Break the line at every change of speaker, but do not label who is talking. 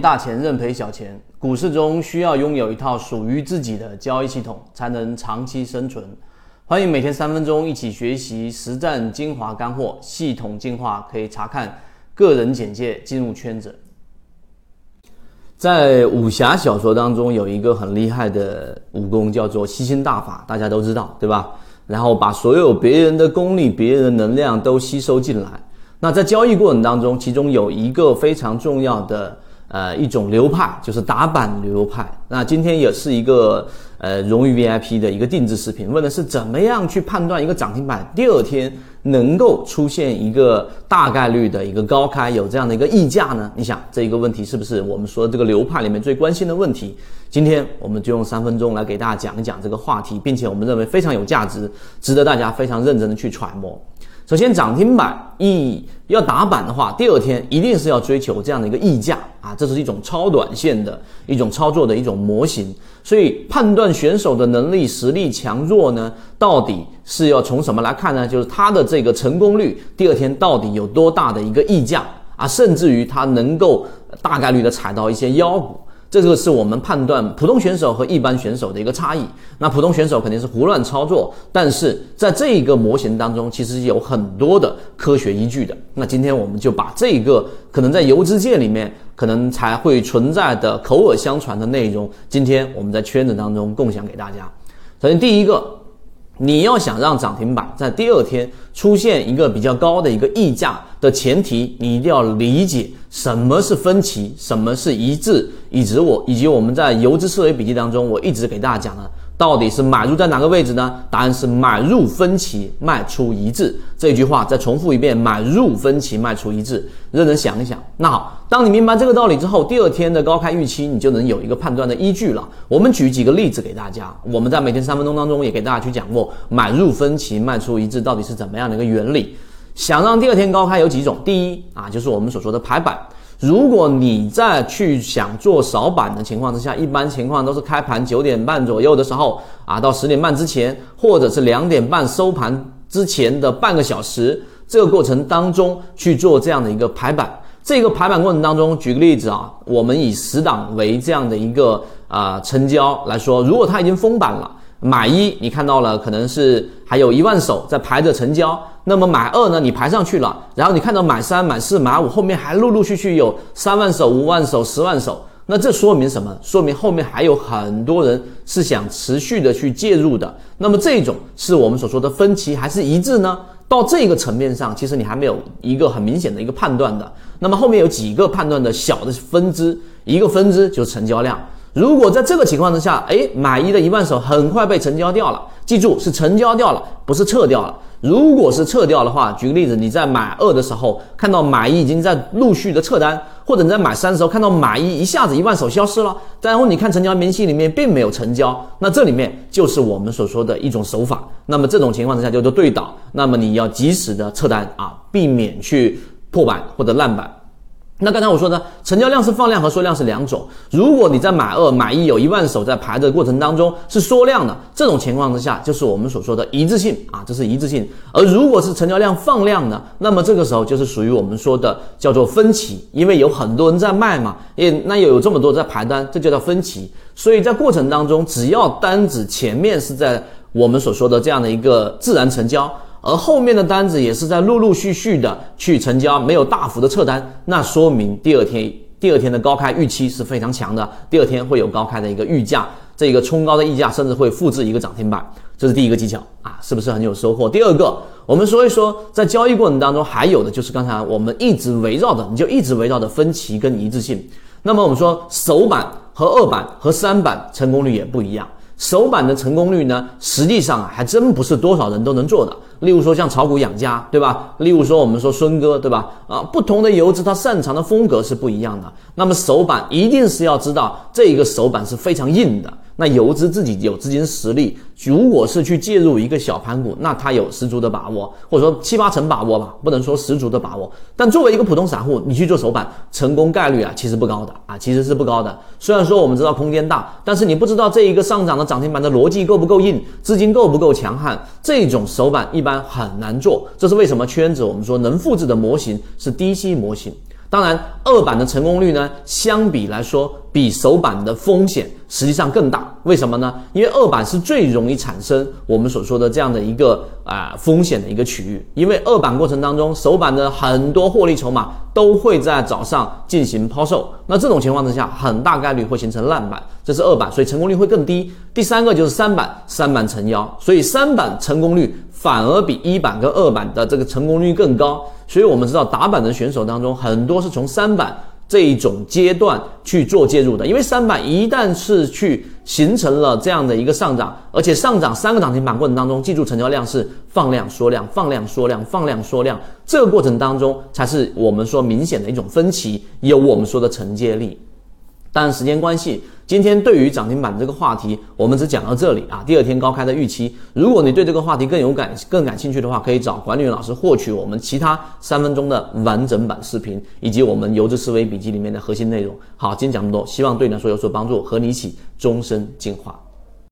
大钱认赔小钱，股市中需要拥有一套属于自己的交易系统，才能长期生存。欢迎每天三分钟一起学习实战精华干货，系统进化可以查看个人简介进入圈子。在武侠小说当中，有一个很厉害的武功叫做吸星大法，大家都知道，对吧？然后把所有别人的功力、别人的能量都吸收进来。那在交易过程当中，其中有一个非常重要的。呃，一种流派就是打板流派。那今天也是一个呃荣誉 VIP 的一个定制视频，问的是怎么样去判断一个涨停板第二天能够出现一个大概率的一个高开，有这样的一个溢价呢？你想这一个问题是不是我们说这个流派里面最关心的问题？今天我们就用三分钟来给大家讲一讲这个话题，并且我们认为非常有价值，值得大家非常认真的去揣摩。首先，涨停板一要打板的话，第二天一定是要追求这样的一个溢价啊，这是一种超短线的一种操作的一种模型。所以，判断选手的能力实力强弱呢，到底是要从什么来看呢？就是他的这个成功率，第二天到底有多大的一个溢价啊，甚至于他能够大概率的踩到一些妖股。这个是我们判断普通选手和一般选手的一个差异。那普通选手肯定是胡乱操作，但是在这一个模型当中，其实有很多的科学依据的。那今天我们就把这个可能在游资界里面可能才会存在的口耳相传的内容，今天我们在圈子当中共享给大家。首先第一个。你要想让涨停板在第二天出现一个比较高的一个溢价的前提，你一定要理解什么是分歧，什么是一致，以及我以及我们在游资思维笔记当中，我一直给大家讲的。到底是买入在哪个位置呢？答案是买入分歧，卖出一致。这句话再重复一遍：买入分歧，卖出一致。认真想一想。那好，当你明白这个道理之后，第二天的高开预期你就能有一个判断的依据了。我们举几个例子给大家。我们在每天三分钟当中也给大家去讲过，买入分歧，卖出一致到底是怎么样的一个原理。想让第二天高开有几种？第一啊，就是我们所说的排版。如果你在去想做扫板的情况之下，一般情况都是开盘九点半左右的时候啊，到十点半之前，或者是两点半收盘之前的半个小时，这个过程当中去做这样的一个排版。这个排版过程当中，举个例子啊，我们以十档为这样的一个啊成交来说，如果它已经封板了。买一，你看到了，可能是还有一万手在排着成交。那么买二呢，你排上去了，然后你看到买三、买四、买五，后面还陆陆续续有三万手、五万手、十万手。那这说明什么？说明后面还有很多人是想持续的去介入的。那么这种是我们所说的分歧还是一致呢？到这个层面上，其实你还没有一个很明显的一个判断的。那么后面有几个判断的小的分支，一个分支就是成交量。如果在这个情况之下，哎，买一的一万手很快被成交掉了，记住是成交掉了，不是撤掉了。如果是撤掉的话，举个例子，你在买二的时候看到买一已经在陆续的撤单，或者你在买三的时候看到买一一下子一万手消失了，然后你看成交明细里面并没有成交，那这里面就是我们所说的一种手法。那么这种情况之下叫做对倒，那么你要及时的撤单啊，避免去破板或者烂板。那刚才我说呢成交量是放量和缩量是两种。如果你在买二、买一有一万手在排的过程当中是缩量的，这种情况之下就是我们所说的一致性啊，这是一致性。而如果是成交量放量的，那么这个时候就是属于我们说的叫做分歧，因为有很多人在卖嘛，也那又有这么多在排单，这就叫分歧。所以在过程当中，只要单子前面是在我们所说的这样的一个自然成交。而后面的单子也是在陆陆续续的去成交，没有大幅的撤单，那说明第二天第二天的高开预期是非常强的，第二天会有高开的一个预价，这个冲高的溢价甚至会复制一个涨停板，这是第一个技巧啊，是不是很有收获？第二个，我们说一说在交易过程当中还有的就是刚才我们一直围绕的，你就一直围绕的分歧跟一致性。那么我们说首板和二板和三板成功率也不一样。首板的成功率呢，实际上啊，还真不是多少人都能做的。例如说像炒股养家，对吧？例如说我们说孙哥，对吧？啊，不同的游资他擅长的风格是不一样的。那么首板一定是要知道这一个首板是非常硬的。那游资自己有资金实力，如果是去介入一个小盘股，那他有十足的把握，或者说七八成把握吧，不能说十足的把握。但作为一个普通散户，你去做首板，成功概率啊，其实不高的啊，其实是不高的。虽然说我们知道空间大，但是你不知道这一个上涨的涨停板的逻辑够不够硬，资金够不够强悍，这种首板一般很难做。这是为什么？圈子我们说能复制的模型是低吸模型。当然，二板的成功率呢，相比来说，比首板的风险实际上更大。为什么呢？因为二板是最容易产生我们所说的这样的一个啊风险的一个区域。因为二板过程当中，首板的很多获利筹码都会在早上进行抛售，那这种情况之下，很大概率会形成烂板，这是二板，所以成功率会更低。第三个就是三板，三板成妖，所以三板成功率反而比一板跟二板的这个成功率更高。所以我们知道打板的选手当中，很多是从三板这一种阶段去做介入的，因为三板一旦是去形成了这样的一个上涨，而且上涨三个涨停板过程当中，记住成交量是放量缩量，放量缩量，放量缩量，这个过程当中才是我们说明显的一种分歧，有我们说的承接力。但时间关系，今天对于涨停板这个话题，我们只讲到这里啊。第二天高开的预期，如果你对这个话题更有感、更感兴趣的话，可以找管理员老师获取我们其他三分钟的完整版视频，以及我们游资思维笔记里面的核心内容。好，今天讲这么多，希望对你来说有所帮助，和你一起终身进化。